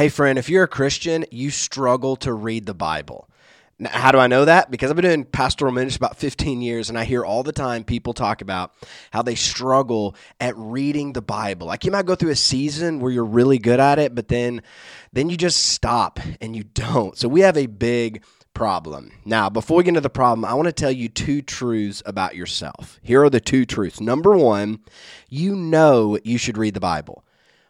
Hey, friend, if you're a Christian, you struggle to read the Bible. Now, how do I know that? Because I've been doing pastoral ministry about 15 years, and I hear all the time people talk about how they struggle at reading the Bible. Like you might go through a season where you're really good at it, but then then you just stop and you don't. So we have a big problem. Now, before we get into the problem, I want to tell you two truths about yourself. Here are the two truths. Number one, you know you should read the Bible.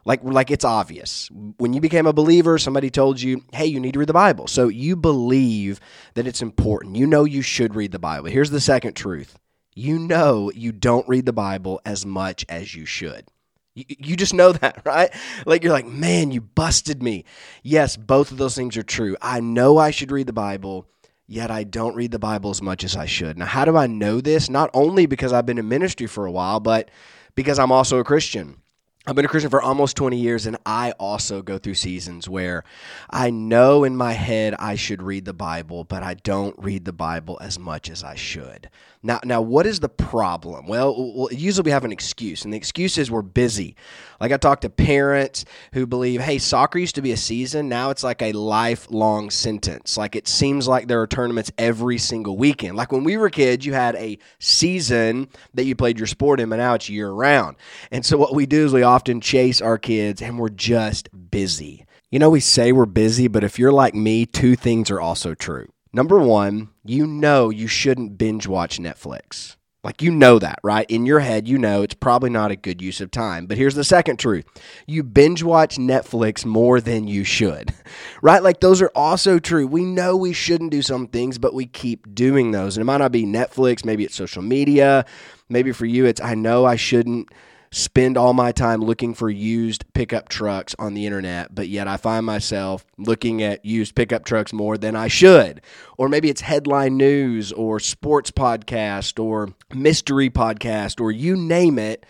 Like, like it's obvious. When you became a believer, somebody told you, hey, you need to read the Bible. So you believe that it's important. You know you should read the Bible. Here's the second truth you know you don't read the Bible as much as you should. You, you just know that, right? Like you're like, man, you busted me. Yes, both of those things are true. I know I should read the Bible, yet I don't read the Bible as much as I should. Now, how do I know this? Not only because I've been in ministry for a while, but because I'm also a Christian. I've been a Christian for almost 20 years, and I also go through seasons where I know in my head I should read the Bible, but I don't read the Bible as much as I should. Now, now, what is the problem? Well, usually we have an excuse, and the excuse is we're busy. Like I talk to parents who believe, hey, soccer used to be a season, now it's like a lifelong sentence. Like it seems like there are tournaments every single weekend. Like when we were kids, you had a season that you played your sport in, but now it's year round. And so what we do is we often chase our kids, and we're just busy. You know, we say we're busy, but if you're like me, two things are also true. Number one, you know you shouldn't binge watch Netflix. Like you know that, right? In your head, you know it's probably not a good use of time. But here's the second truth. You binge watch Netflix more than you should. Right? Like those are also true. We know we shouldn't do some things, but we keep doing those. And it might not be Netflix, maybe it's social media. Maybe for you it's I know I shouldn't spend all my time looking for used pickup trucks on the internet, but yet I find myself looking at used pickup trucks more than I should. Or maybe it's headline news or sports podcast or mystery podcast or you name it.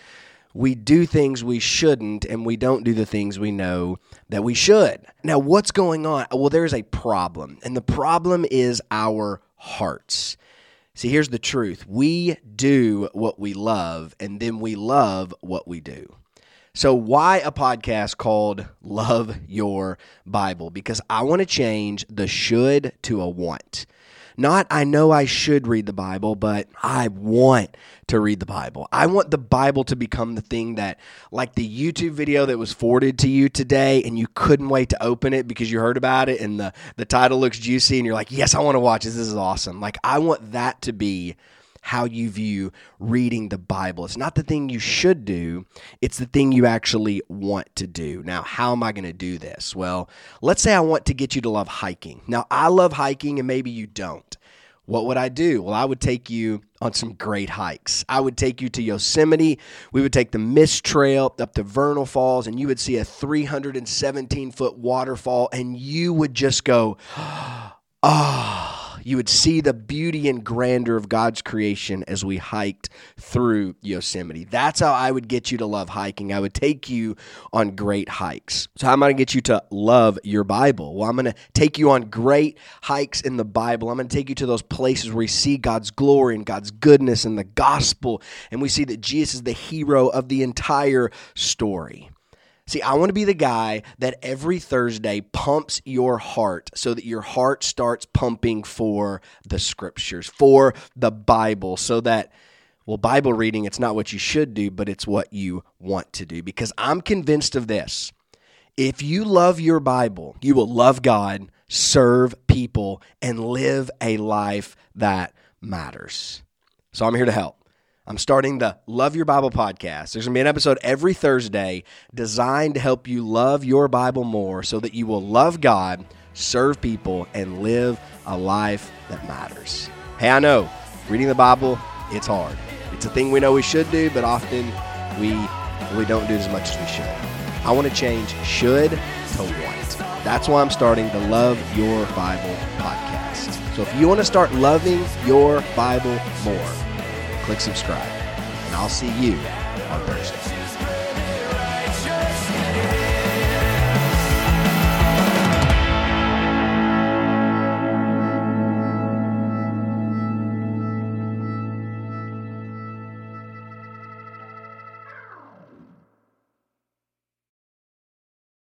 We do things we shouldn't and we don't do the things we know that we should. Now, what's going on? Well, there's a problem, and the problem is our hearts. See, here's the truth we do what we love, and then we love what we do. So, why a podcast called Love Your Bible? Because I want to change the should to a want. Not, I know I should read the Bible, but I want to read the Bible. I want the Bible to become the thing that, like the YouTube video that was forwarded to you today, and you couldn't wait to open it because you heard about it and the, the title looks juicy, and you're like, yes, I want to watch this. This is awesome. Like, I want that to be how you view reading the Bible. It's not the thing you should do, it's the thing you actually want to do. Now, how am I going to do this? Well, let's say I want to get you to love hiking. Now, I love hiking and maybe you don't. What would I do? Well, I would take you on some great hikes. I would take you to Yosemite. We would take the Mist Trail up to Vernal Falls, and you would see a 317 foot waterfall, and you would just go, ah. Oh you would see the beauty and grandeur of God's creation as we hiked through Yosemite. That's how I would get you to love hiking. I would take you on great hikes. So, how am I going to get you to love your Bible? Well, I'm going to take you on great hikes in the Bible. I'm going to take you to those places where we see God's glory and God's goodness and the gospel, and we see that Jesus is the hero of the entire story. See, I want to be the guy that every Thursday pumps your heart so that your heart starts pumping for the scriptures, for the Bible, so that, well, Bible reading, it's not what you should do, but it's what you want to do. Because I'm convinced of this. If you love your Bible, you will love God, serve people, and live a life that matters. So I'm here to help. I'm starting the Love Your Bible podcast. There's going to be an episode every Thursday designed to help you love your Bible more so that you will love God, serve people, and live a life that matters. Hey, I know reading the Bible, it's hard. It's a thing we know we should do, but often we we don't do it as much as we should. I want to change should to want. That's why I'm starting the Love Your Bible podcast. So if you want to start loving your Bible more, click subscribe. And I'll see you on Thursday.